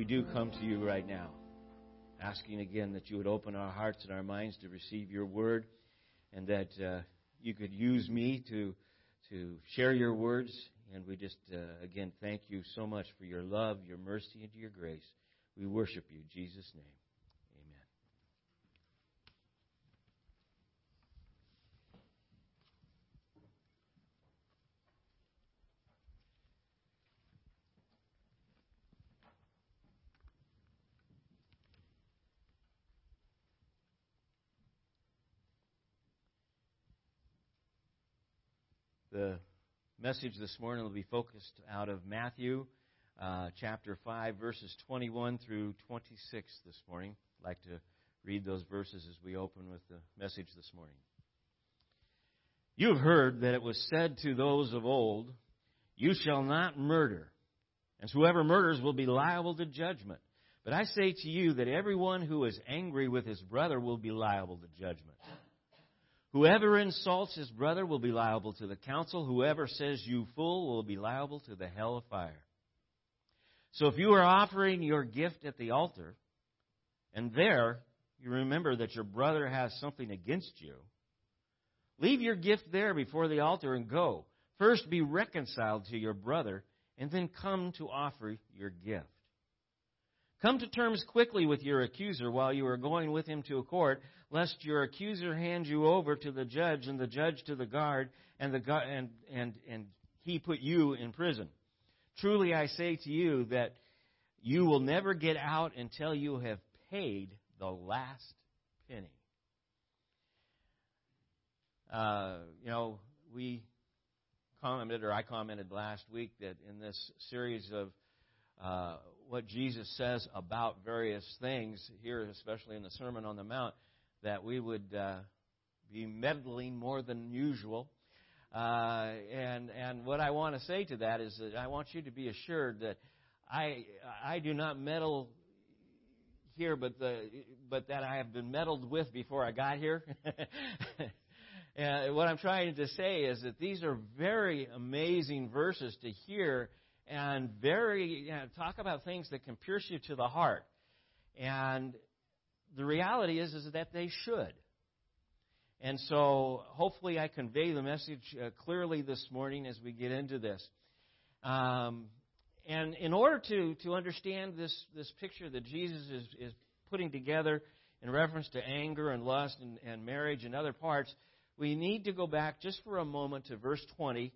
we do come to you right now, asking again that you would open our hearts and our minds to receive your word, and that uh, you could use me to to share your words. And we just uh, again thank you so much for your love, your mercy, and your grace. We worship you, Jesus' name. The message this morning will be focused out of Matthew uh, chapter 5, verses 21 through 26 this morning. I'd like to read those verses as we open with the message this morning. You have heard that it was said to those of old, You shall not murder, and whoever murders will be liable to judgment. But I say to you that everyone who is angry with his brother will be liable to judgment. Whoever insults his brother will be liable to the council. Whoever says you fool will be liable to the hell of fire. So if you are offering your gift at the altar, and there you remember that your brother has something against you, leave your gift there before the altar and go. First be reconciled to your brother, and then come to offer your gift. Come to terms quickly with your accuser while you are going with him to a court, lest your accuser hand you over to the judge and the judge to the guard, and, the, and, and, and he put you in prison. Truly I say to you that you will never get out until you have paid the last penny. Uh, you know, we commented, or I commented last week, that in this series of uh, what Jesus says about various things here, especially in the Sermon on the Mount, that we would uh, be meddling more than usual. Uh, and and what I want to say to that is that I want you to be assured that I I do not meddle here, but the but that I have been meddled with before I got here. and what I'm trying to say is that these are very amazing verses to hear and very you know, talk about things that can pierce you to the heart. And the reality is is that they should. And so hopefully I convey the message uh, clearly this morning as we get into this. Um, and in order to, to understand this, this picture that Jesus is, is putting together in reference to anger and lust and, and marriage and other parts, we need to go back just for a moment to verse 20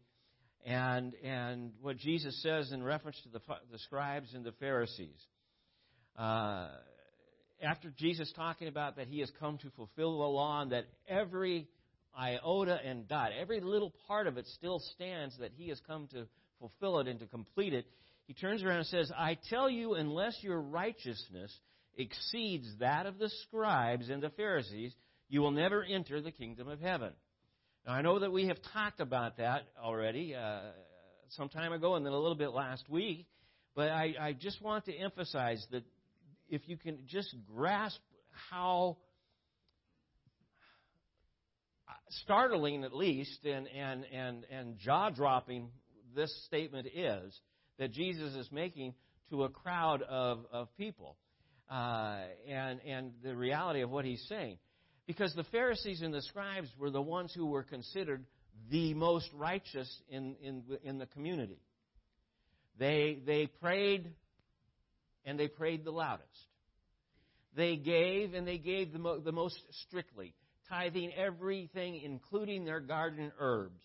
and, and what Jesus says in reference to the, the scribes and the Pharisees. Uh, after Jesus talking about that he has come to fulfill the law and that every iota and dot, every little part of it still stands, that he has come to fulfill it and to complete it, he turns around and says, I tell you, unless your righteousness exceeds that of the scribes and the Pharisees, you will never enter the kingdom of heaven. Now, I know that we have talked about that already uh, some time ago and then a little bit last week, but I, I just want to emphasize that if you can just grasp how startling, at least, and, and, and, and jaw dropping this statement is that Jesus is making to a crowd of, of people. Uh, and, and the reality of what he's saying. Because the Pharisees and the scribes were the ones who were considered the most righteous in, in, in the community. They, they prayed, and they prayed the loudest. They gave, and they gave the, mo- the most strictly, tithing everything, including their garden herbs.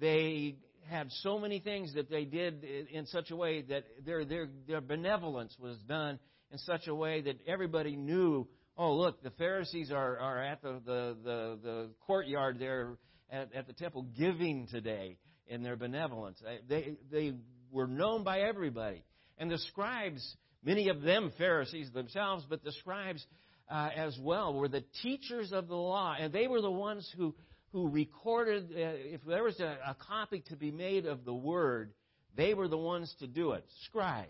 They had so many things that they did in such a way that their, their, their benevolence was done in such a way that everybody knew oh, look, the Pharisees are, are at the, the, the, the courtyard there at, at the temple giving today in their benevolence. They, they were known by everybody. And the scribes, many of them Pharisees themselves, but the scribes uh, as well, were the teachers of the law. And they were the ones who, who recorded, uh, if there was a, a copy to be made of the word, they were the ones to do it. Scribes.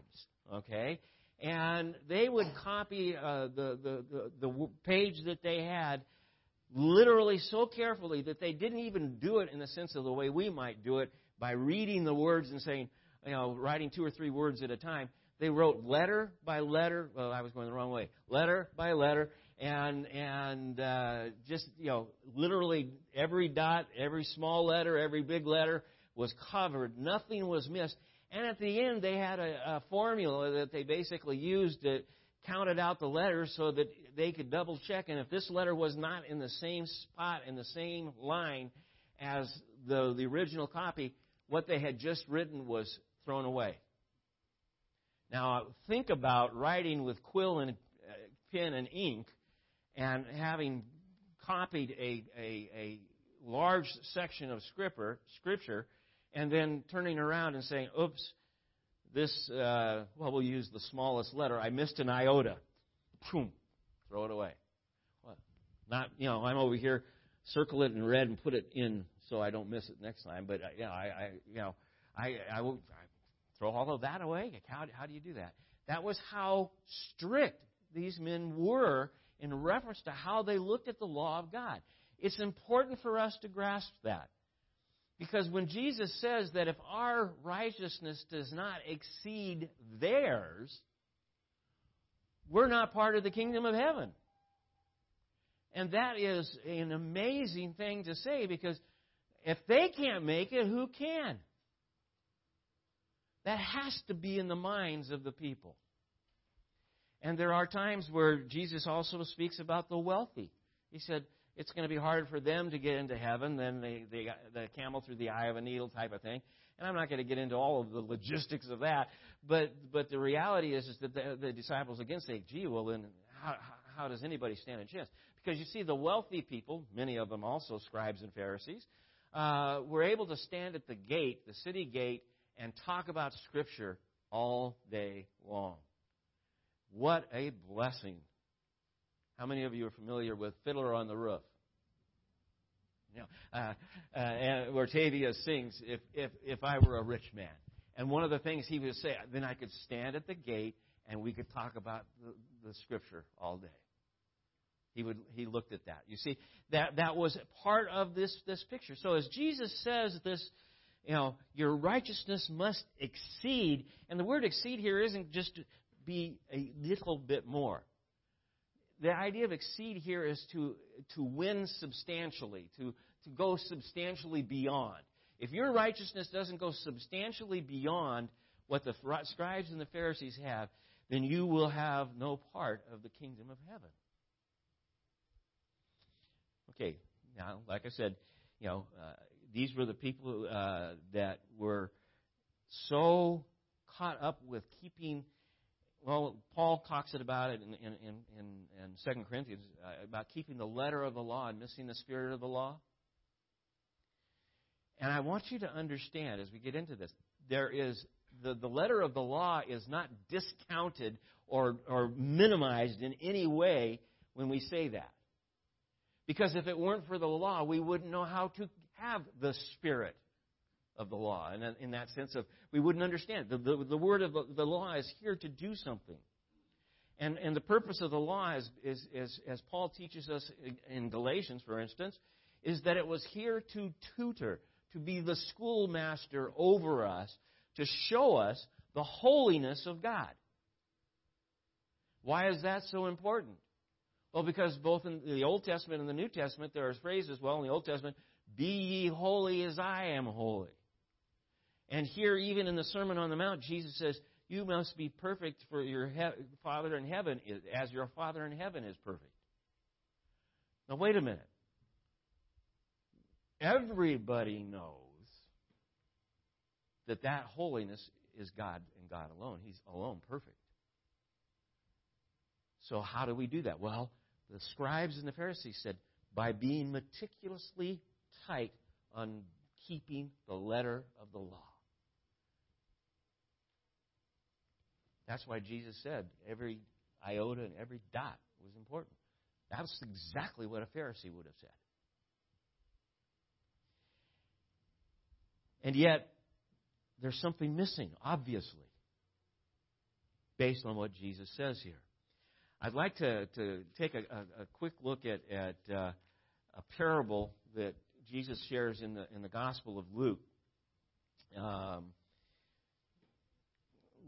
Okay? And they would copy uh, the, the, the, the page that they had literally so carefully that they didn't even do it in the sense of the way we might do it by reading the words and saying, you know, writing two or three words at a time. They wrote letter by letter. Well, I was going the wrong way. Letter by letter, and and uh, just you know, literally every dot, every small letter, every big letter was covered. Nothing was missed. And at the end, they had a, a formula that they basically used to counted out the letters so that they could double check. And if this letter was not in the same spot, in the same line as the, the original copy, what they had just written was thrown away. Now, think about writing with quill and uh, pen and ink and having copied a, a, a large section of scripture, scripture and then turning around and saying, oops, this, uh, well, we'll use the smallest letter. I missed an iota. Boom, throw it away. What? Not, you know, I'm over here, circle it in red and put it in so I don't miss it next time. But, uh, you know, I, I you know, I, I will I throw all of that away. How, how do you do that? That was how strict these men were in reference to how they looked at the law of God. It's important for us to grasp that. Because when Jesus says that if our righteousness does not exceed theirs, we're not part of the kingdom of heaven. And that is an amazing thing to say because if they can't make it, who can? That has to be in the minds of the people. And there are times where Jesus also speaks about the wealthy. He said, it's going to be hard for them to get into heaven than the, the, the camel through the eye of a needle type of thing. And I'm not going to get into all of the logistics of that, but but the reality is is that the, the disciples again say, "Gee, well then, how, how does anybody stand a chance?" Because you see, the wealthy people, many of them also scribes and Pharisees, uh, were able to stand at the gate, the city gate, and talk about Scripture all day long. What a blessing how many of you are familiar with Fiddler on the Roof? You know, uh, uh, and where Tevye sings, if, if, if I were a rich man. And one of the things he would say, then I could stand at the gate and we could talk about the, the scripture all day. He would he looked at that. You see, that that was part of this this picture. So as Jesus says this, you know, your righteousness must exceed, and the word exceed here isn't just be a little bit more the idea of exceed here is to, to win substantially, to, to go substantially beyond. If your righteousness doesn't go substantially beyond what the scribes and the Pharisees have, then you will have no part of the kingdom of heaven. Okay, now, like I said, you know, uh, these were the people uh, that were so caught up with keeping well, Paul talks about it in, in, in, in, 2 Corinthians uh, about keeping the letter of the law and missing the spirit of the law. And I want you to understand as we get into this, there is the, the letter of the law is not discounted or, or minimized in any way when we say that. Because if it weren't for the law, we wouldn't know how to have the Spirit of the law. And in that sense of, we wouldn't understand. The, the, the word of the law is here to do something. And, and the purpose of the law, is, is, is, as Paul teaches us in Galatians, for instance, is that it was here to tutor, to be the schoolmaster over us, to show us the holiness of God. Why is that so important? Well, because both in the Old Testament and the New Testament, there are phrases, well, in the Old Testament, be ye holy as I am holy. And here, even in the Sermon on the Mount, Jesus says, You must be perfect for your he- Father in heaven, as your Father in heaven is perfect. Now, wait a minute. Everybody knows that that holiness is God and God alone. He's alone perfect. So, how do we do that? Well, the scribes and the Pharisees said, by being meticulously tight on keeping the letter of the law. That's why Jesus said every iota and every dot was important. That's exactly what a Pharisee would have said. And yet, there's something missing, obviously, based on what Jesus says here. I'd like to, to take a, a, a quick look at, at uh, a parable that Jesus shares in the, in the Gospel of Luke. Um,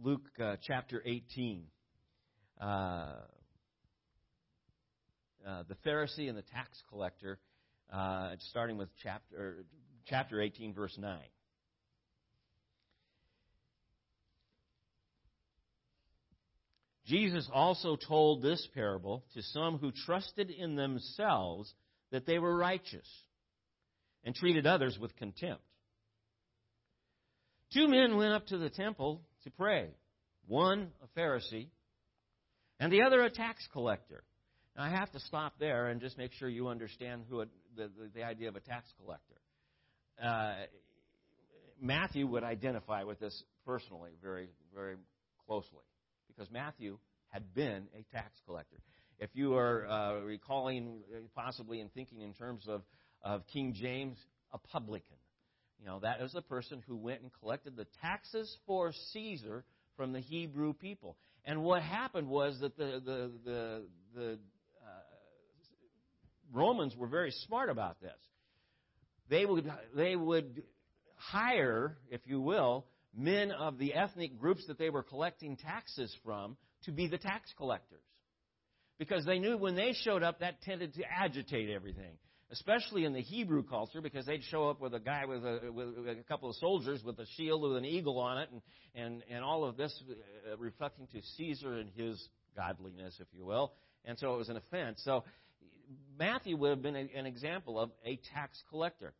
Luke uh, chapter 18. Uh, uh, the Pharisee and the tax collector, uh, starting with chapter, chapter 18, verse 9. Jesus also told this parable to some who trusted in themselves that they were righteous and treated others with contempt. Two men went up to the temple to pray one a Pharisee, and the other a tax collector. Now, I have to stop there and just make sure you understand who the, the, the, idea of a tax collector. Uh, Matthew would identify with this personally very, very closely because Matthew had been a tax collector. If you are uh, recalling, uh, possibly and thinking in terms of, of King James, a publican. You know, that is a person who went and collected the taxes for Caesar from the Hebrew people. And what happened was that the, the, the, the uh, Romans were very smart about this. They would, they would hire, if you will, men of the ethnic groups that they were collecting taxes from to be the tax collectors. Because they knew when they showed up, that tended to agitate everything especially in the Hebrew culture, because they'd show up with a guy with a, with a couple of soldiers with a shield with an eagle on it, and, and, and all of this uh, reflecting to Caesar and his godliness, if you will. And so it was an offense. So Matthew would have been a, an example of a tax collector.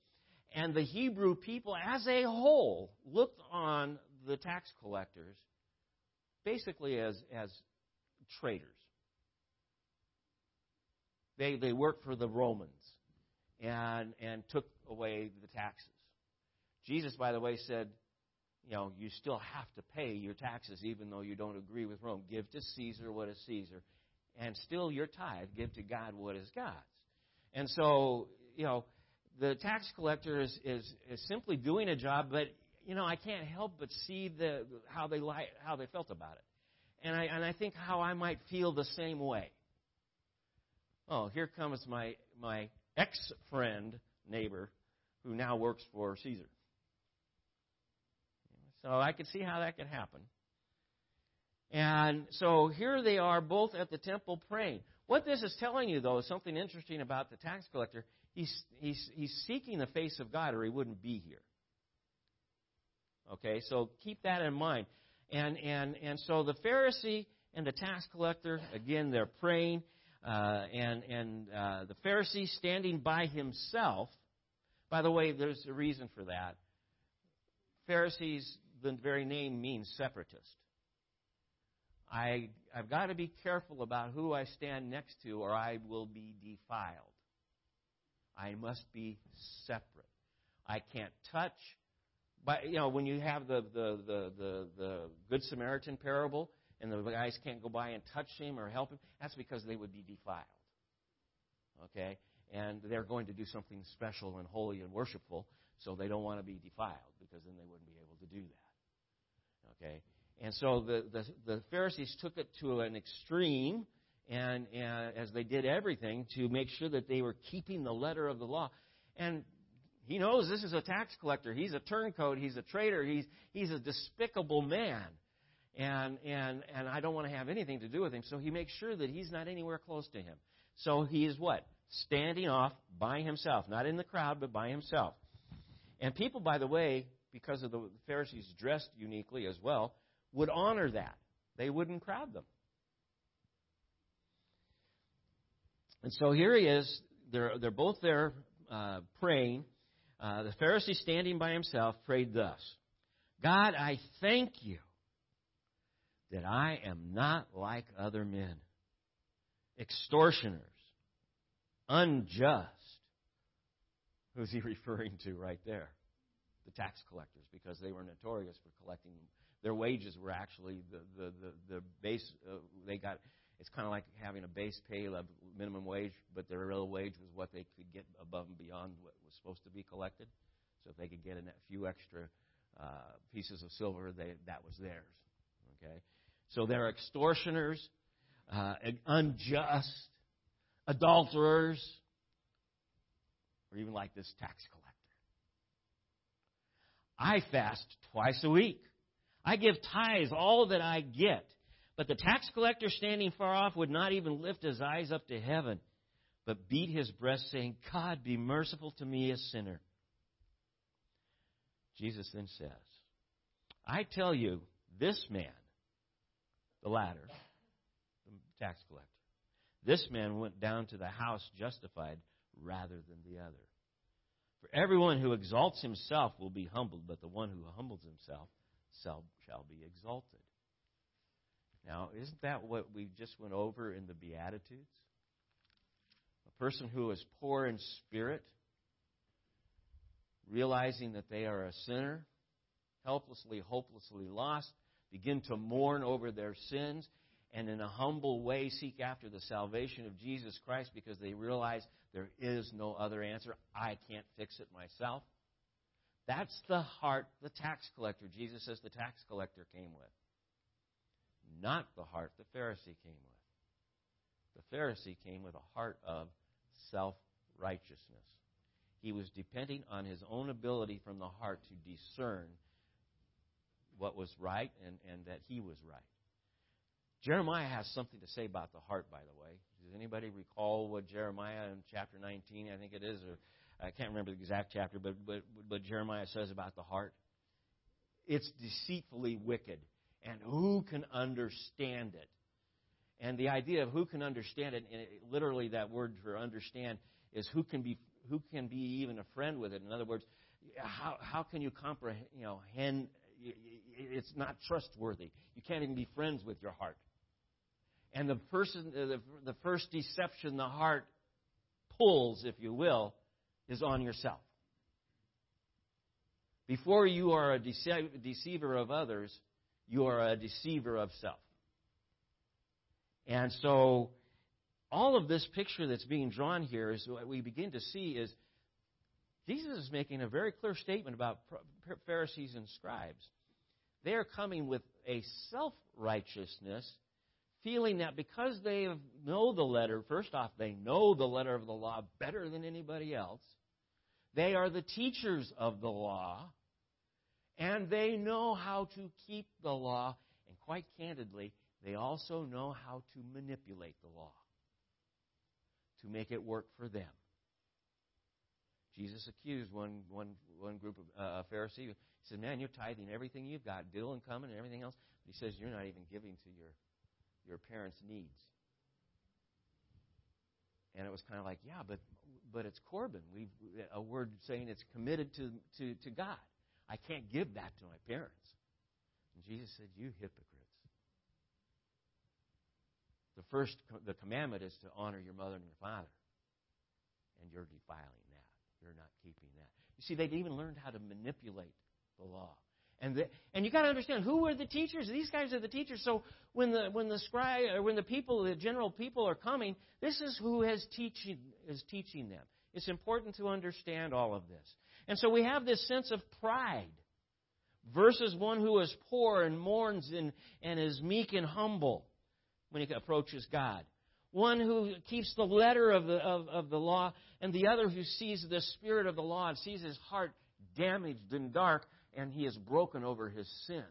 And the Hebrew people as a whole looked on the tax collectors basically as, as traitors. They, they worked for the Romans and, and took away the taxes. Jesus, by the way, said, you know, you still have to pay your taxes even though you don't agree with Rome. Give to Caesar what is Caesar. And still your tithe, give to God what is God's. And so, you know, the tax collector is, is, is simply doing a job, but, you know, I can't help but see the, how, they li- how they felt about it. And I, and I think how I might feel the same way. Oh, here comes my, my ex friend, neighbor, who now works for Caesar. So I could see how that could happen. And so here they are both at the temple praying. What this is telling you, though, is something interesting about the tax collector. He's, he's, he's seeking the face of God or he wouldn't be here. Okay, so keep that in mind. And, and, and so the Pharisee and the tax collector, again, they're praying. Uh, and and uh, the Pharisee standing by himself. By the way, there's a reason for that. Pharisees, the very name means separatist. I, I've got to be careful about who I stand next to, or I will be defiled. I must be separate. I can't touch. But you know, when you have the the the the, the Good Samaritan parable, and the guys can't go by and touch him or help him, that's because they would be defiled. Okay? And they're going to do something special and holy and worshipful, so they don't want to be defiled because then they wouldn't be able to do that. Okay? And so the, the, the Pharisees took it to an extreme, and, and as they did everything, to make sure that they were keeping the letter of the law. And he knows this is a tax collector. He's a turncoat. He's a traitor. He's, he's a despicable man and and and I don't want to have anything to do with him. So he makes sure that he's not anywhere close to him. So he is what standing off by himself, not in the crowd, but by himself. And people, by the way, because of the Pharisees dressed uniquely as well, would honor that. They wouldn't crowd them. And so here he is. They're, they're both there uh, praying. Uh, the Pharisee, standing by himself, prayed thus God, I thank you that I am not like other men, extortioners, unjust. Who's he referring to right there? The tax collectors, because they were notorious for collecting. Their wages were actually the the the, the base. Uh, they got. It's kind of like having a base pay of minimum wage, but their real wage was what they could get above and beyond what was supposed to be collected. So if they could get a few extra uh, pieces of silver, they, that was theirs. Okay, so they're extortioners, uh, unjust, adulterers, or even like this tax collector. I fast twice a week. I give tithes, all that I get. But the tax collector standing far off would not even lift his eyes up to heaven, but beat his breast, saying, God, be merciful to me, a sinner. Jesus then says, I tell you, this man, the latter, the tax collector, this man went down to the house justified rather than the other. For everyone who exalts himself will be humbled, but the one who humbles himself shall be exalted. Now, isn't that what we just went over in the Beatitudes? A person who is poor in spirit, realizing that they are a sinner, helplessly, hopelessly lost, begin to mourn over their sins, and in a humble way seek after the salvation of Jesus Christ because they realize there is no other answer. I can't fix it myself. That's the heart the tax collector, Jesus says the tax collector came with not the heart the Pharisee came with. The Pharisee came with a heart of self righteousness. He was depending on his own ability from the heart to discern what was right and, and that he was right. Jeremiah has something to say about the heart, by the way. Does anybody recall what Jeremiah in chapter 19, I think it is, or I can't remember the exact chapter, but, but, but Jeremiah says about the heart? It's deceitfully wicked and who can understand it? And the idea of who can understand it, and literally that word for understand is who can be who can be even a friend with it. In other words, how how can you comprehend? You know, hen, it's not trustworthy. You can't even be friends with your heart. And the person, uh, the, the first deception the heart pulls, if you will, is on yourself. Before you are a deceiver of others, you are a deceiver of self. And so, all of this picture that's being drawn here is what we begin to see is Jesus is making a very clear statement about Pharisees and scribes. They are coming with a self righteousness, feeling that because they know the letter, first off, they know the letter of the law better than anybody else. They are the teachers of the law and they know how to keep the law, and quite candidly, they also know how to manipulate the law to make it work for them. Jesus accused one, one, one group of uh, Pharisees. He said, Man, you're tithing everything you've got, dill and cumin and everything else. But he says, You're not even giving to your, your parents' needs. And it was kind of like, Yeah, but, but it's Corban. We've, a word saying it's committed to, to, to God. I can't give that to my parents. And Jesus said, You hypocrites. The first the commandment is to honor your mother and your father. And you're defiling that. You're not keeping that. You see, they'd even learned how to manipulate the law. And the, and you got to understand who are the teachers? These guys are the teachers. So when the when the scribe or when the people, the general people are coming, this is who has teaching is teaching them. It's important to understand all of this. And so we have this sense of pride versus one who is poor and mourns and, and is meek and humble when he approaches God. One who keeps the letter of the, of, of the law, and the other who sees the spirit of the law and sees his heart damaged and dark, and he is broken over his sin.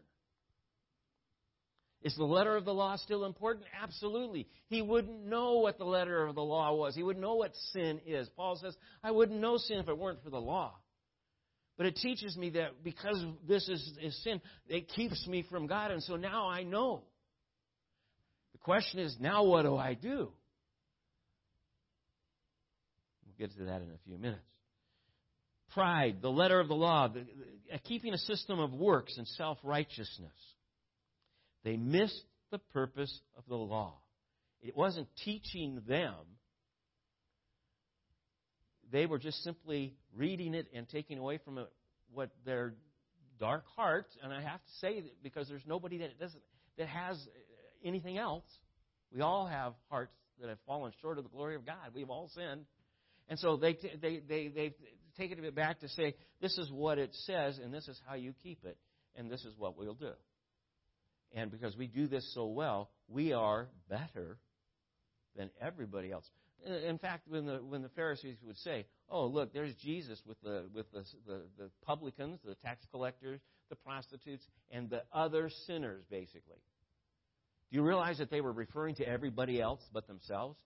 Is the letter of the law still important? Absolutely. He wouldn't know what the letter of the law was. He wouldn't know what sin is. Paul says, I wouldn't know sin if it weren't for the law. But it teaches me that because this is, is sin, it keeps me from God. And so now I know. Question is, now what do I do? We'll get to that in a few minutes. Pride, the letter of the law, the, the, keeping a system of works and self righteousness. They missed the purpose of the law. It wasn't teaching them they were just simply reading it and taking away from it what their dark heart, and I have to say that because there's nobody that doesn't that has anything else. We all have hearts that have fallen short of the glory of God. We've all sinned, and so they they they they've taken it back to say this is what it says, and this is how you keep it, and this is what we'll do. And because we do this so well, we are better than everybody else. In fact, when the when the Pharisees would say, "Oh, look, there's Jesus with the with the the, the publicans, the tax collectors, the prostitutes, and the other sinners," basically. Do you realize that they were referring to everybody else but themselves?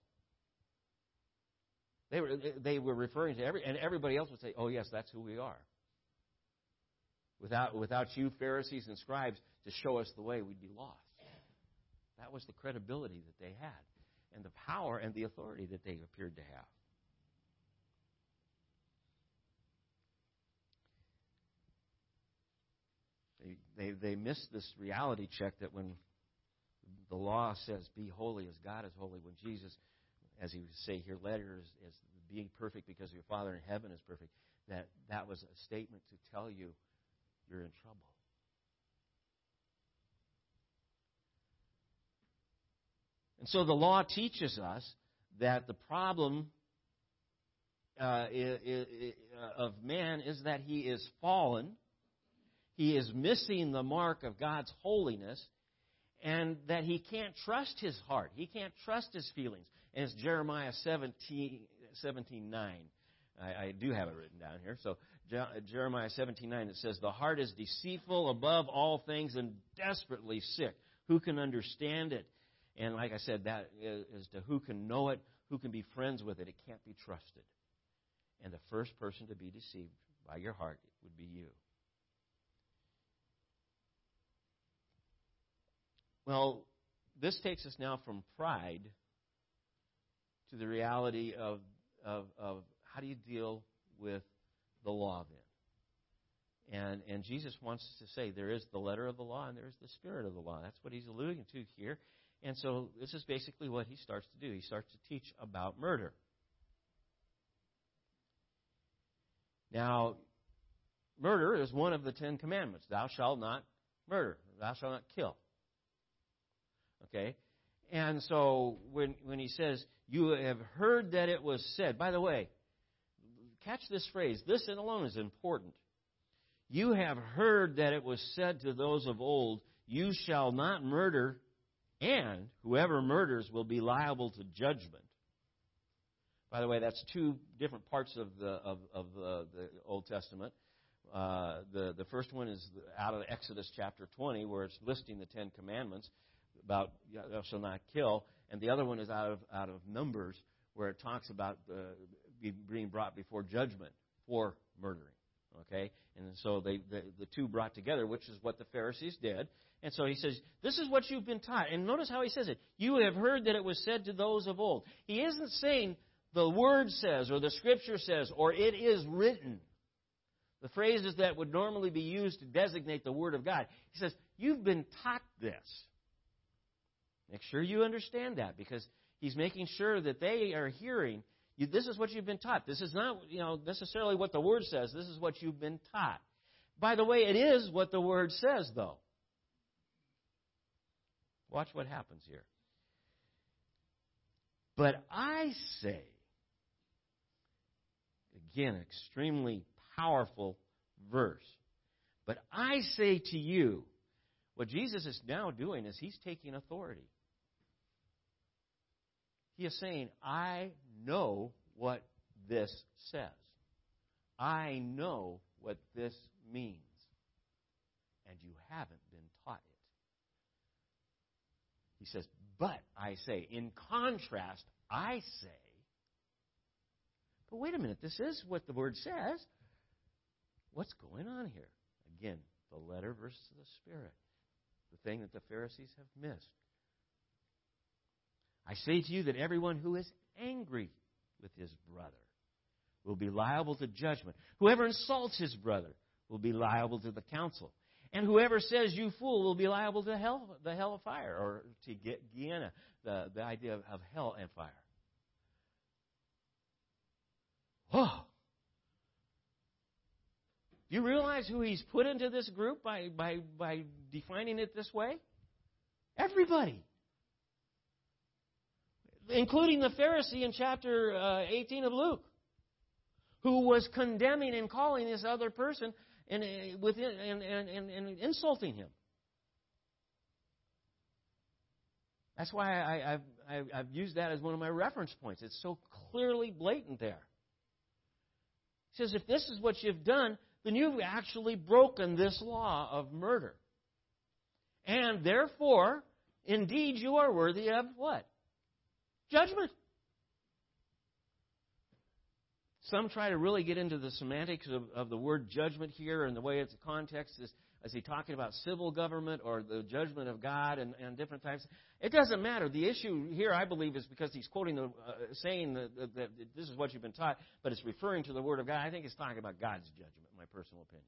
They were they were referring to every and everybody else would say, "Oh, yes, that's who we are." Without without you, Pharisees and scribes, to show us the way, we'd be lost. That was the credibility that they had and the power and the authority that they appeared to have. They, they, they missed this reality check that when the law says, Be holy as God is holy, when Jesus, as he would say here later, is, is being perfect because your Father in heaven is perfect, that that was a statement to tell you you're in trouble. And so the law teaches us that the problem uh, of man is that he is fallen, he is missing the mark of God's holiness, and that he can't trust his heart. He can't trust his feelings. And it's Jeremiah 17, 17 9. I, I do have it written down here. So Jeremiah 17 9, it says, The heart is deceitful above all things and desperately sick. Who can understand it? And like I said, that is to who can know it, who can be friends with it. It can't be trusted. And the first person to be deceived by your heart would be you. Well, this takes us now from pride to the reality of, of, of how do you deal with the law then? And, and Jesus wants us to say there is the letter of the law and there is the spirit of the law. That's what he's alluding to here. And so this is basically what he starts to do. He starts to teach about murder. Now, murder is one of the Ten Commandments. Thou shalt not murder. Thou shalt not kill. Okay? And so when, when he says, You have heard that it was said, by the way, catch this phrase. This alone is important. You have heard that it was said to those of old, You shall not murder, and whoever murders will be liable to judgment. By the way, that's two different parts of the of, of the, the Old Testament. Uh, the the first one is out of Exodus chapter 20, where it's listing the Ten Commandments about thou shalt not kill, and the other one is out of out of Numbers, where it talks about uh, the, being brought before judgment for murdering. Okay, and so they the, the two brought together, which is what the Pharisees did, and so he says, This is what you've been taught. And notice how he says it. You have heard that it was said to those of old. He isn't saying the word says or the scripture says or it is written. The phrases that would normally be used to designate the word of God. He says, You've been taught this. Make sure you understand that because he's making sure that they are hearing. You, this is what you've been taught. This is not you know, necessarily what the word says. This is what you've been taught. By the way, it is what the word says, though. Watch what happens here. But I say, again, extremely powerful verse. But I say to you, what Jesus is now doing is he's taking authority. He is saying, I know what this says. I know what this means. And you haven't been taught it. he says, But I say, in contrast, I say, but wait a minute, this is what the word says. What's going on here? Again, the letter versus the spirit, the thing that the Pharisees have missed. I say to you that everyone who is angry with his brother will be liable to judgment. Whoever insults his brother will be liable to the council. And whoever says you fool will be liable to hell, the hell of fire, or to get Gehenna, the, the idea of, of hell and fire. Oh. Do you realize who he's put into this group by, by, by defining it this way? Everybody. Including the Pharisee in chapter uh, 18 of Luke, who was condemning and calling this other person and, uh, with, and, and, and, and insulting him. That's why I, I've, I've used that as one of my reference points. It's so clearly blatant there. He says, if this is what you've done, then you've actually broken this law of murder. And therefore, indeed, you are worthy of what? Judgment. Some try to really get into the semantics of, of the word judgment here and the way it's context is is he talking about civil government or the judgment of God and, and different types? It doesn't matter. The issue here, I believe, is because he's quoting the uh, saying that, that, that this is what you've been taught, but it's referring to the Word of God. I think it's talking about God's judgment, my personal opinion.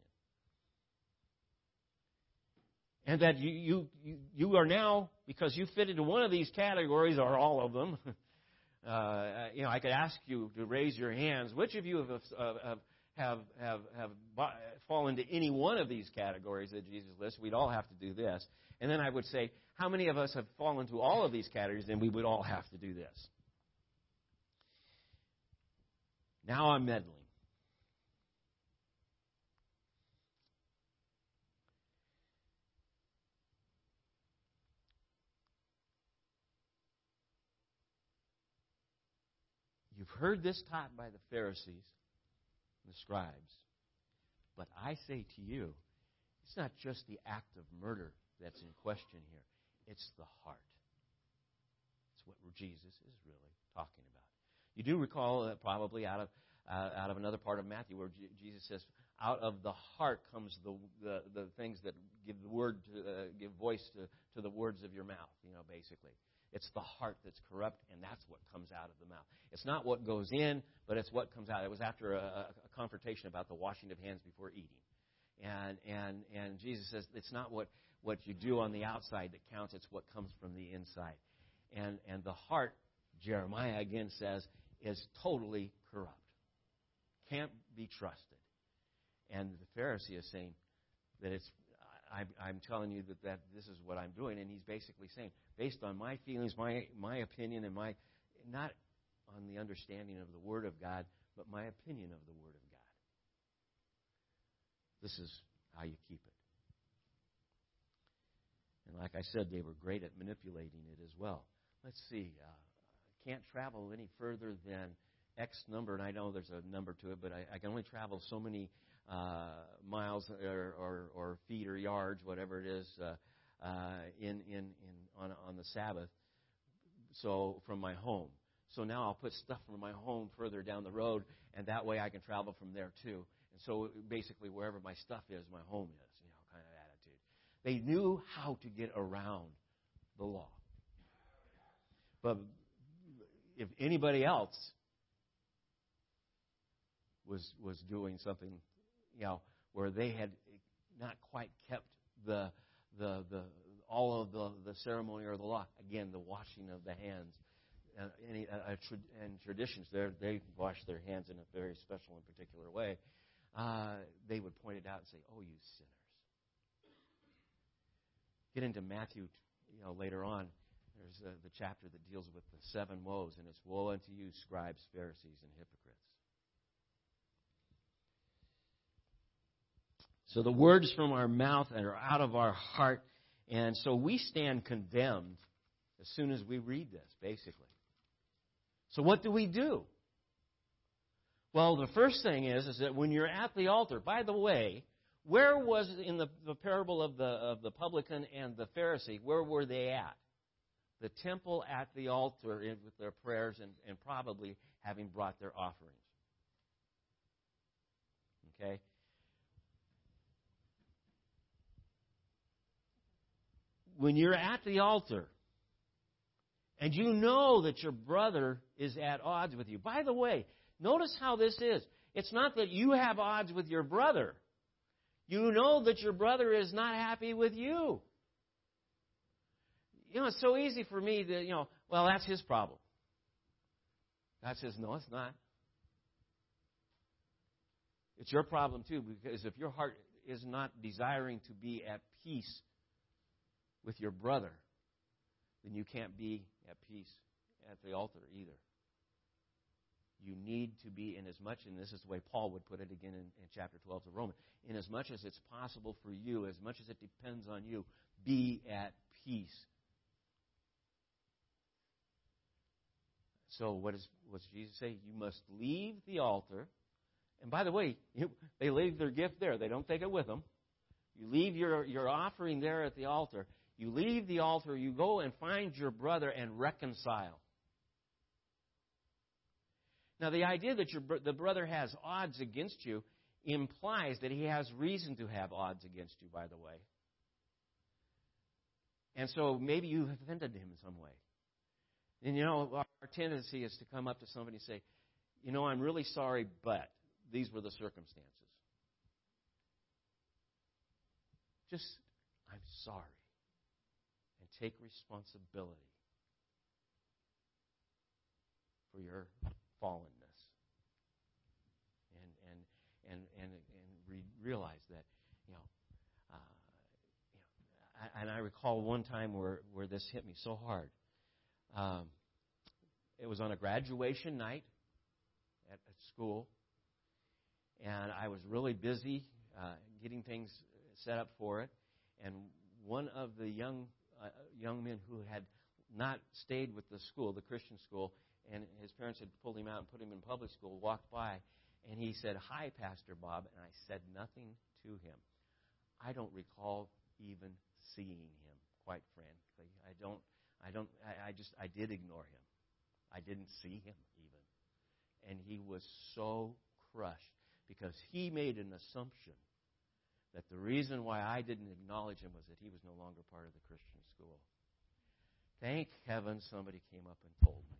And that you, you, you, are now, because you fit into one of these categories, or all of them, uh, you know, I could ask you to raise your hands. Which of you have, have, have, have, have fall into any one of these categories that Jesus lists, we'd all have to do this. And then I would say, how many of us have fallen into all of these categories, and we would all have to do this? Now I'm meddling. You've heard this taught by the Pharisees and the scribes. But I say to you, it's not just the act of murder that's in question here, it's the heart. It's what Jesus is really talking about. You do recall uh, probably out of uh, out of another part of Matthew where G- Jesus says, "Out of the heart comes the the, the things that give the word to, uh, give voice to, to the words of your mouth." You know, basically, it's the heart that's corrupt, and that's what comes out of the mouth. It's not what goes in, but it's what comes out. It was after a, a confrontation about the washing of hands before eating. And, and, and Jesus says it's not what, what you do on the outside that counts, it's what comes from the inside. And, and the heart, Jeremiah again says, is totally corrupt. Can't be trusted. And the Pharisee is saying that it's I, I'm telling you that, that this is what I'm doing. And he's basically saying, based on my feelings, my, my opinion, and my, not on the understanding of the Word of God, but my opinion of the Word of God. This is how you keep it. And like I said, they were great at manipulating it as well. Let's see. Uh, can't travel any further than X number, and I know there's a number to it, but I, I can only travel so many uh, miles or, or, or, feet or yards, whatever it is, uh, uh, in, in, in, on, on the Sabbath. So from my home. So now I'll put stuff from my home further down the road, and that way I can travel from there too. And so basically, wherever my stuff is, my home is, you know, kind of attitude. They knew how to get around the law. But if anybody else was was doing something you know, where they had not quite kept the, the, the, all of the, the ceremony or the law. Again, the washing of the hands. Uh, any, uh, and traditions they wash their hands in a very special and particular way. Uh, they would point it out and say, "Oh, you sinners!" Get into Matthew, you know, later on. There's uh, the chapter that deals with the seven woes, and it's woe unto you, scribes, Pharisees, and hypocrites. So the words from our mouth are out of our heart. And so we stand condemned as soon as we read this, basically. So what do we do? Well, the first thing is, is that when you're at the altar, by the way, where was in the, the parable of the, of the publican and the Pharisee, where were they at? The temple at the altar with their prayers and, and probably having brought their offerings. Okay? When you're at the altar and you know that your brother is at odds with you. By the way, notice how this is. It's not that you have odds with your brother. You know that your brother is not happy with you. You know, it's so easy for me to, you know, well, that's his problem. God says, no, it's not. It's your problem too, because if your heart is not desiring to be at peace with your brother, then you can't be at peace at the altar either. You need to be, in as much, and this is the way Paul would put it again in, in chapter 12 of Romans, in as much as it's possible for you, as much as it depends on you, be at peace So what, is, what does Jesus say? You must leave the altar. And by the way, you, they leave their gift there. They don't take it with them. You leave your, your offering there at the altar. You leave the altar. You go and find your brother and reconcile. Now, the idea that your, the brother has odds against you implies that he has reason to have odds against you, by the way. And so maybe you have offended him in some way. And you know, our tendency is to come up to somebody and say, You know, I'm really sorry, but these were the circumstances. Just, I'm sorry. Take responsibility for your fallenness. And, and, and, and, and re- realize that, you know, uh, you know I, and I recall one time where, where this hit me so hard. Um, it was on a graduation night at, at school, and I was really busy uh, getting things set up for it. And one of the young young men who had not stayed with the school, the Christian school, and his parents had pulled him out and put him in public school, walked by, and he said, "Hi, Pastor Bob," and I said nothing to him. I don't recall even seeing him, quite frankly. I don't. I don't. I, I just. I did ignore him. I didn't see him even, and he was so crushed because he made an assumption that the reason why I didn't acknowledge him was that he was no longer part of the Christian school. Thank heaven somebody came up and told me.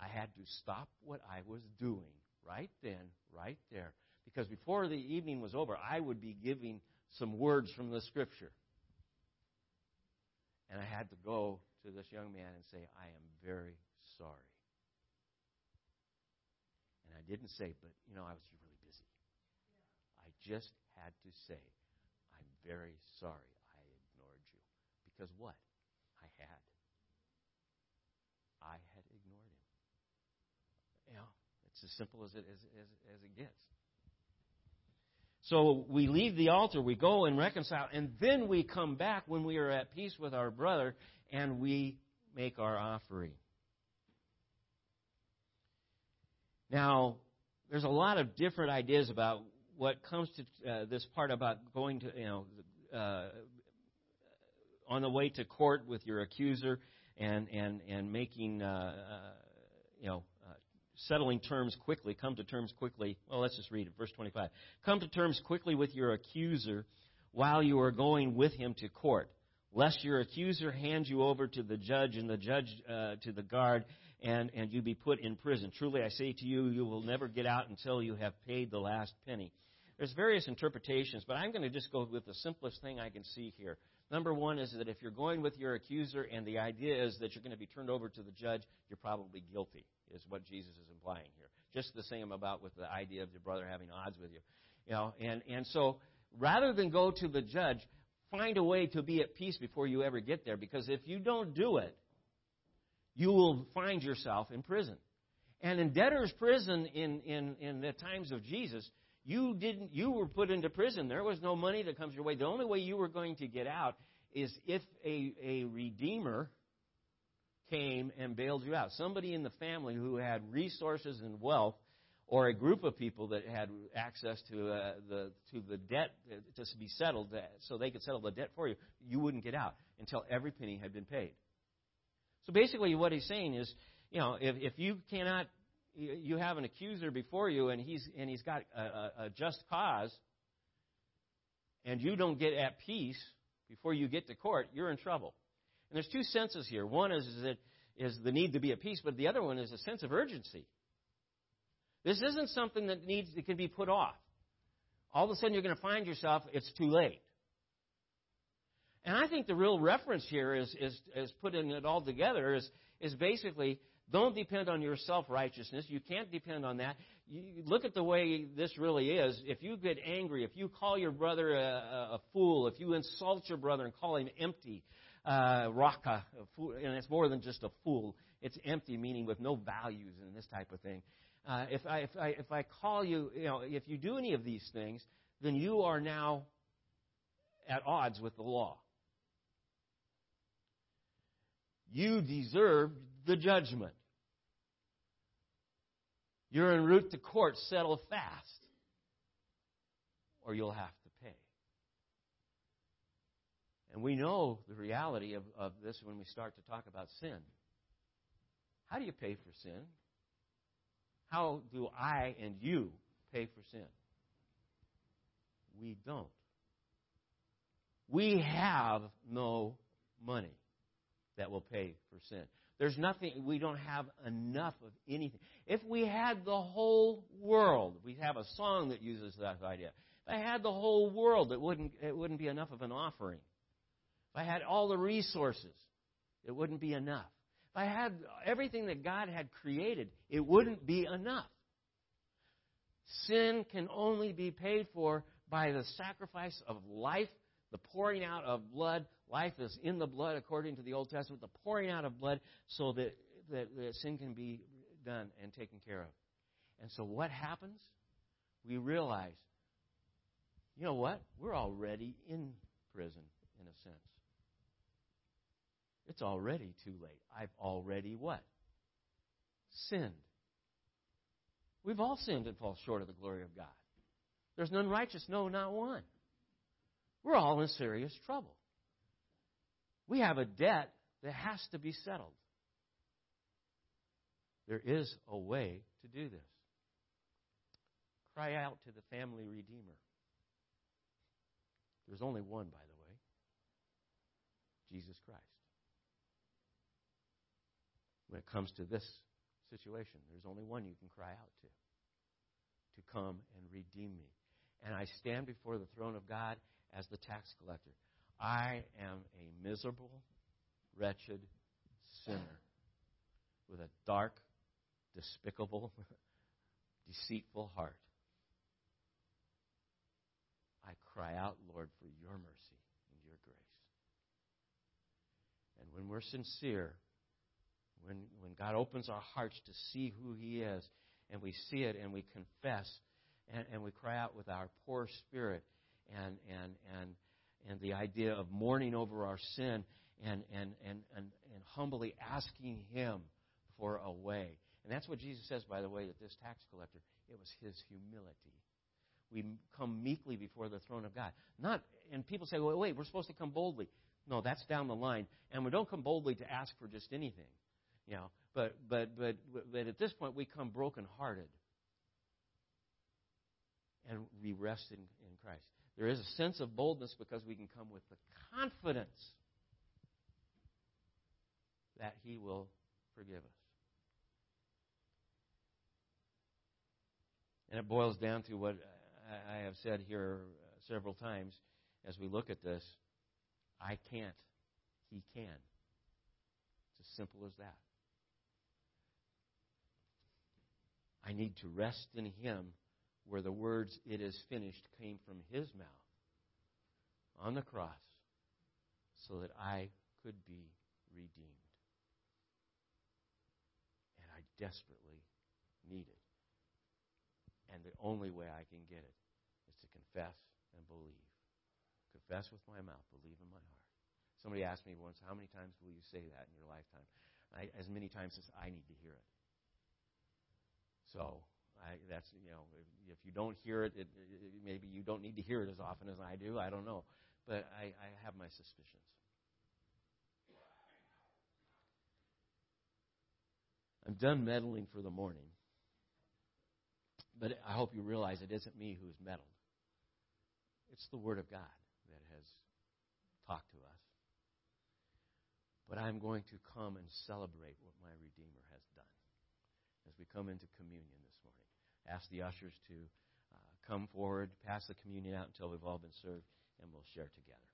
I had to stop what I was doing right then, right there. Because before the evening was over, I would be giving some words from the Scripture. And I had to go to this young man and say, I am very sorry. And I didn't say, but, you know, I was really busy. I just had to say, I'm very sorry I ignored you. Because what? I had. I had ignored him. You know, it's as simple as it, as, as, as it gets. So we leave the altar, we go and reconcile, and then we come back when we are at peace with our brother and we make our offering. Now, there's a lot of different ideas about what comes to uh, this part about going to, you know, uh, on the way to court with your accuser and and and making, uh, uh you know, uh, settling terms quickly. Come to terms quickly. Well, let's just read it. Verse 25. Come to terms quickly with your accuser while you are going with him to court, lest your accuser hand you over to the judge and the judge uh, to the guard and, and you be put in prison. Truly, I say to you, you will never get out until you have paid the last penny. There's various interpretations, but I'm going to just go with the simplest thing I can see here. Number one is that if you're going with your accuser and the idea is that you're going to be turned over to the judge, you're probably guilty, is what Jesus is implying here. Just the same about with the idea of your brother having odds with you. You know, and, and so rather than go to the judge, find a way to be at peace before you ever get there. Because if you don't do it, you will find yourself in prison. And in debtor's prison in, in, in the times of Jesus, you didn't you were put into prison. There was no money that comes your way. The only way you were going to get out is if a, a redeemer came and bailed you out. Somebody in the family who had resources and wealth or a group of people that had access to uh, the to the debt to be settled so they could settle the debt for you, you wouldn't get out until every penny had been paid. So basically, what he's saying is, you know, if, if you cannot, you have an accuser before you, and he's and he's got a, a, a just cause, and you don't get at peace before you get to court, you're in trouble. And there's two senses here. One is, is that is the need to be at peace, but the other one is a sense of urgency. This isn't something that needs that can be put off. All of a sudden, you're going to find yourself it's too late. And I think the real reference here is, is, is putting it all together is, is basically don't depend on your self righteousness. You can't depend on that. You look at the way this really is. If you get angry, if you call your brother a, a fool, if you insult your brother and call him empty, uh, Raca, and it's more than just a fool. It's empty, meaning with no values and this type of thing. Uh, if I if I if I call you, you know, if you do any of these things, then you are now at odds with the law. You deserve the judgment. You're en route to court, settle fast, or you'll have to pay. And we know the reality of, of this when we start to talk about sin. How do you pay for sin? How do I and you pay for sin? We don't. We have no money that will pay for sin. There's nothing, we don't have enough of anything. If we had the whole world, we have a song that uses that idea. If I had the whole world, it wouldn't, it wouldn't be enough of an offering. If I had all the resources, it wouldn't be enough. If I had everything that God had created, it wouldn't be enough. Sin can only be paid for by the sacrifice of life, the pouring out of blood. Life is in the blood, according to the Old Testament, the pouring out of blood so that, that, that sin can be done and taken care of. And so what happens? We realize, you know what? We're already in prison, in a sense. It's already too late. I've already what? Sinned. We've all sinned and fall short of the glory of God. There's none righteous, no, not one. We're all in serious trouble. We have a debt that has to be settled. There is a way to do this. Cry out to the family redeemer. There's only one, by the way Jesus Christ. When it comes to this situation, there's only one you can cry out to to come and redeem me. And I stand before the throne of God as the tax collector. I am a miserable, wretched sinner with a dark, despicable, deceitful heart. I cry out, Lord, for your mercy and your grace. And when we're sincere, when, when God opens our hearts to see who He is, and we see it and we confess and, and we cry out with our poor spirit and, and, and, and the idea of mourning over our sin and, and, and, and, and humbly asking Him for a way. And that's what Jesus says, by the way, that this tax collector, it was his humility. We come meekly before the throne of God. Not, and people say, well, wait, we're supposed to come boldly. No, that's down the line. And we don't come boldly to ask for just anything. You know, but but but but at this point we come brokenhearted. And we rest in, in Christ. There is a sense of boldness because we can come with the confidence that He will forgive us. And it boils down to what I have said here uh, several times as we look at this I can't, He can. It's as simple as that. I need to rest in Him where the words, it is finished, came from His mouth on the cross so that I could be redeemed. And I desperately need it. And the only way I can get it is to confess and believe. Confess with my mouth, believe in my heart. Somebody asked me once, How many times will you say that in your lifetime? I, as many times as I need to hear it. So I, that's you know if, if you don't hear it, it, it, maybe you don't need to hear it as often as I do. I don't know, but I, I have my suspicions. I'm done meddling for the morning, but I hope you realize it isn't me who's meddled. It's the Word of God that has talked to us. But I'm going to come and celebrate what my Redeemer has done as we come into communion. Ask the ushers to uh, come forward, pass the communion out until we've all been served, and we'll share together.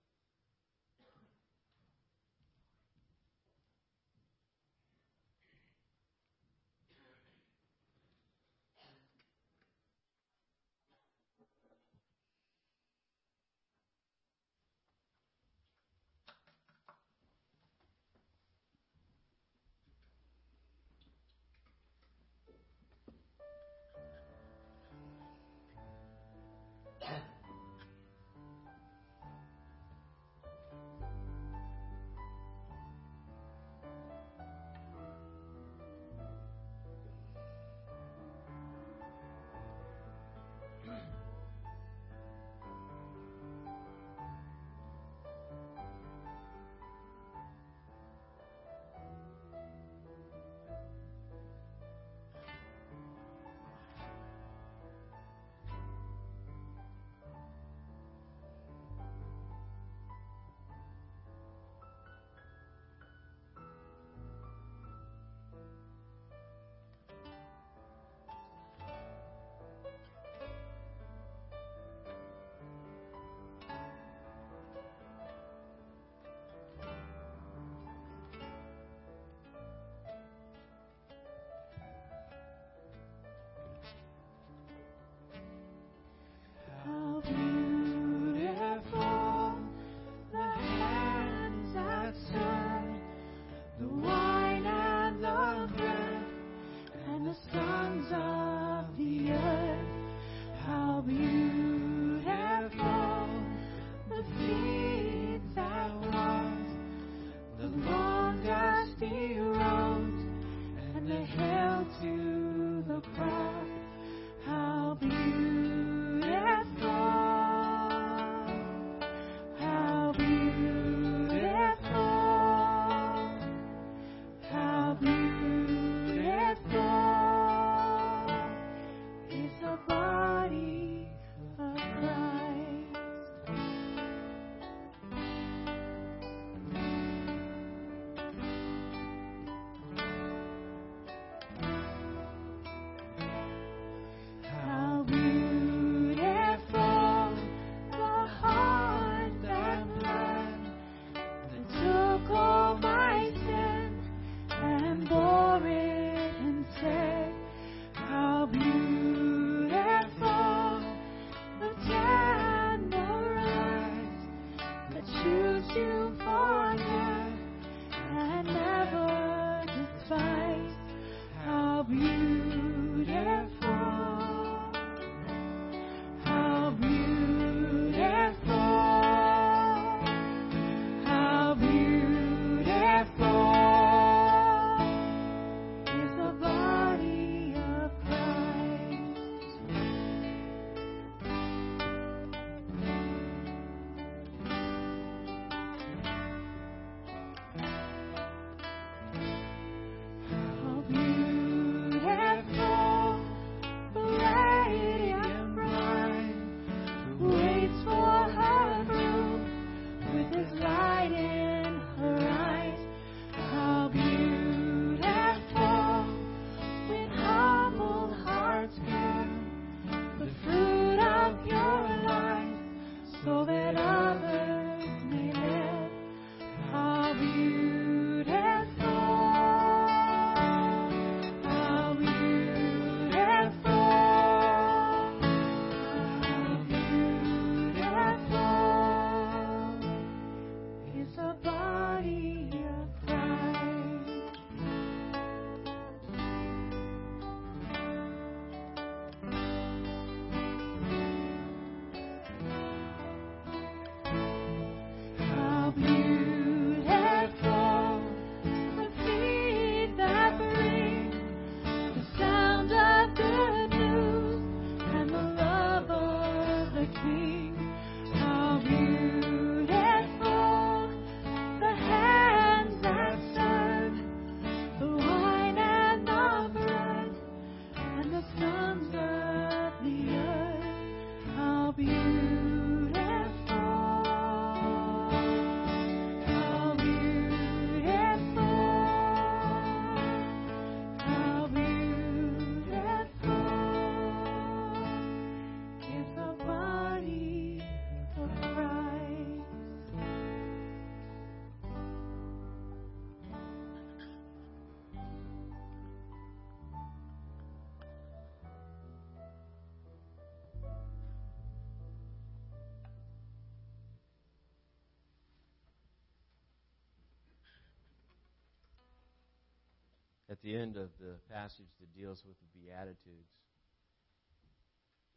At the end of the passage that deals with the Beatitudes.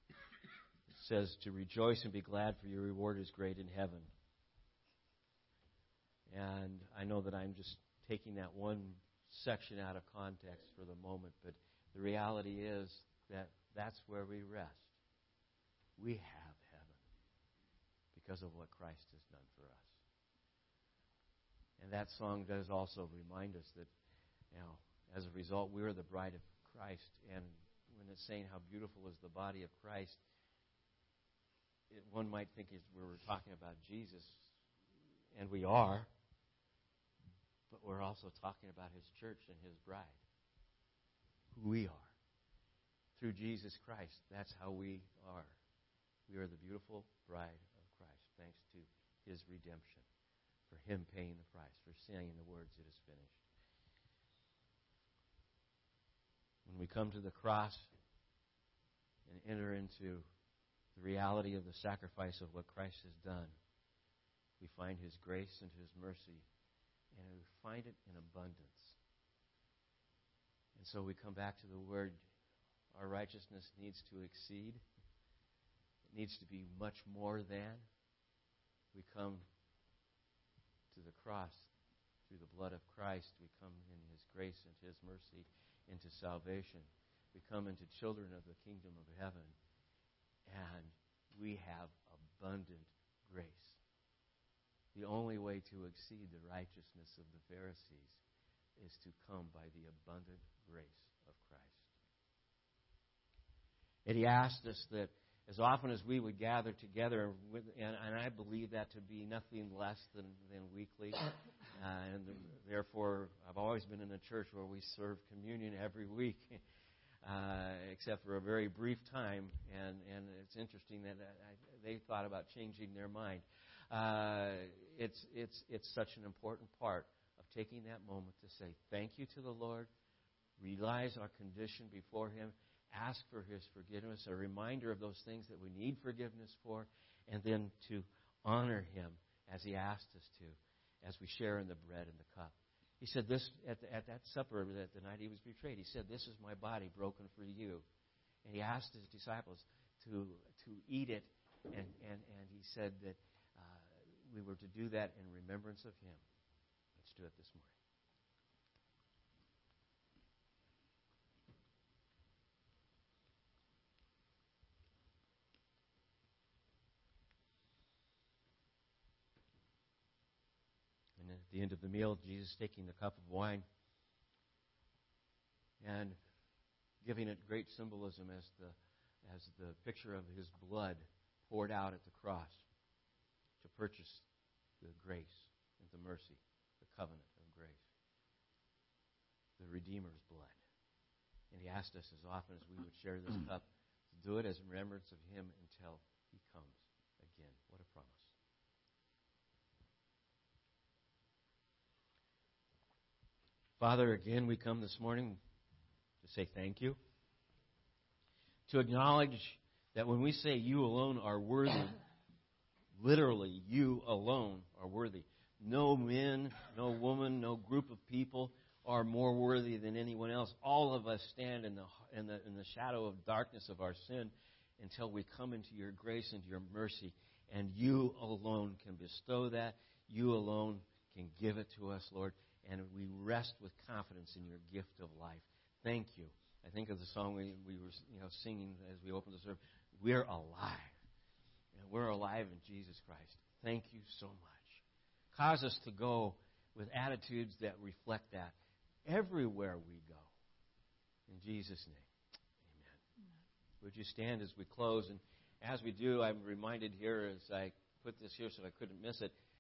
It says, To rejoice and be glad, for your reward is great in heaven. And I know that I'm just taking that one section out of context for the moment, but the reality is that that's where we rest. We have heaven because of what Christ has done for us. And that song does also remind us that, you know, as a result, we are the bride of Christ. And when it's saying how beautiful is the body of Christ, it, one might think we're talking about Jesus, and we are, but we're also talking about his church and his bride, who we are. Through Jesus Christ, that's how we are. We are the beautiful bride of Christ, thanks to his redemption, for him paying the price, for saying the words, It is finished. When we come to the cross and enter into the reality of the sacrifice of what Christ has done, we find His grace and His mercy, and we find it in abundance. And so we come back to the word our righteousness needs to exceed, it needs to be much more than. We come to the cross through the blood of Christ. We come in His grace and His mercy into salvation. We come into children of the kingdom of heaven, and we have abundant grace. The only way to exceed the righteousness of the Pharisees is to come by the abundant grace of Christ. And he asked us that as often as we would gather together, and, I believe that to be nothing less than, than weekly. Uh, and therefore, I've always been in a church where we serve communion every week, uh, except for a very brief time. And, and it's interesting that I, they thought about changing their mind. Uh, it's, it's, it's such an important part of taking that moment to say thank you to the Lord, realize our condition before Him, ask for His forgiveness, a reminder of those things that we need forgiveness for, and then to honor Him as He asked us to, as we share in the bread and the cup. He said this at, the, at that supper that the night he was betrayed. He said, "This is my body broken for you," and he asked his disciples to to eat it, and and and he said that uh, we were to do that in remembrance of him. Let's do it this morning. The end of the meal, Jesus taking the cup of wine and giving it great symbolism as the, as the picture of his blood poured out at the cross to purchase the grace and the mercy, the covenant of grace, the Redeemer's blood. And he asked us as often as we would share this cup to do it as remembrance of him until he comes again. What a promise. Father, again, we come this morning to say thank you, to acknowledge that when we say you alone are worthy, literally, you alone are worthy. No man, no woman, no group of people are more worthy than anyone else. All of us stand in the, in the, in the shadow of darkness of our sin until we come into your grace and your mercy. And you alone can bestow that. You alone can give it to us, Lord and we rest with confidence in your gift of life. Thank you. I think of the song we, we were you know, singing as we opened the service. We're alive. And we're alive in Jesus Christ. Thank you so much. Cause us to go with attitudes that reflect that everywhere we go. In Jesus' name, amen. Would you stand as we close? And as we do, I'm reminded here as I put this here so I couldn't miss it.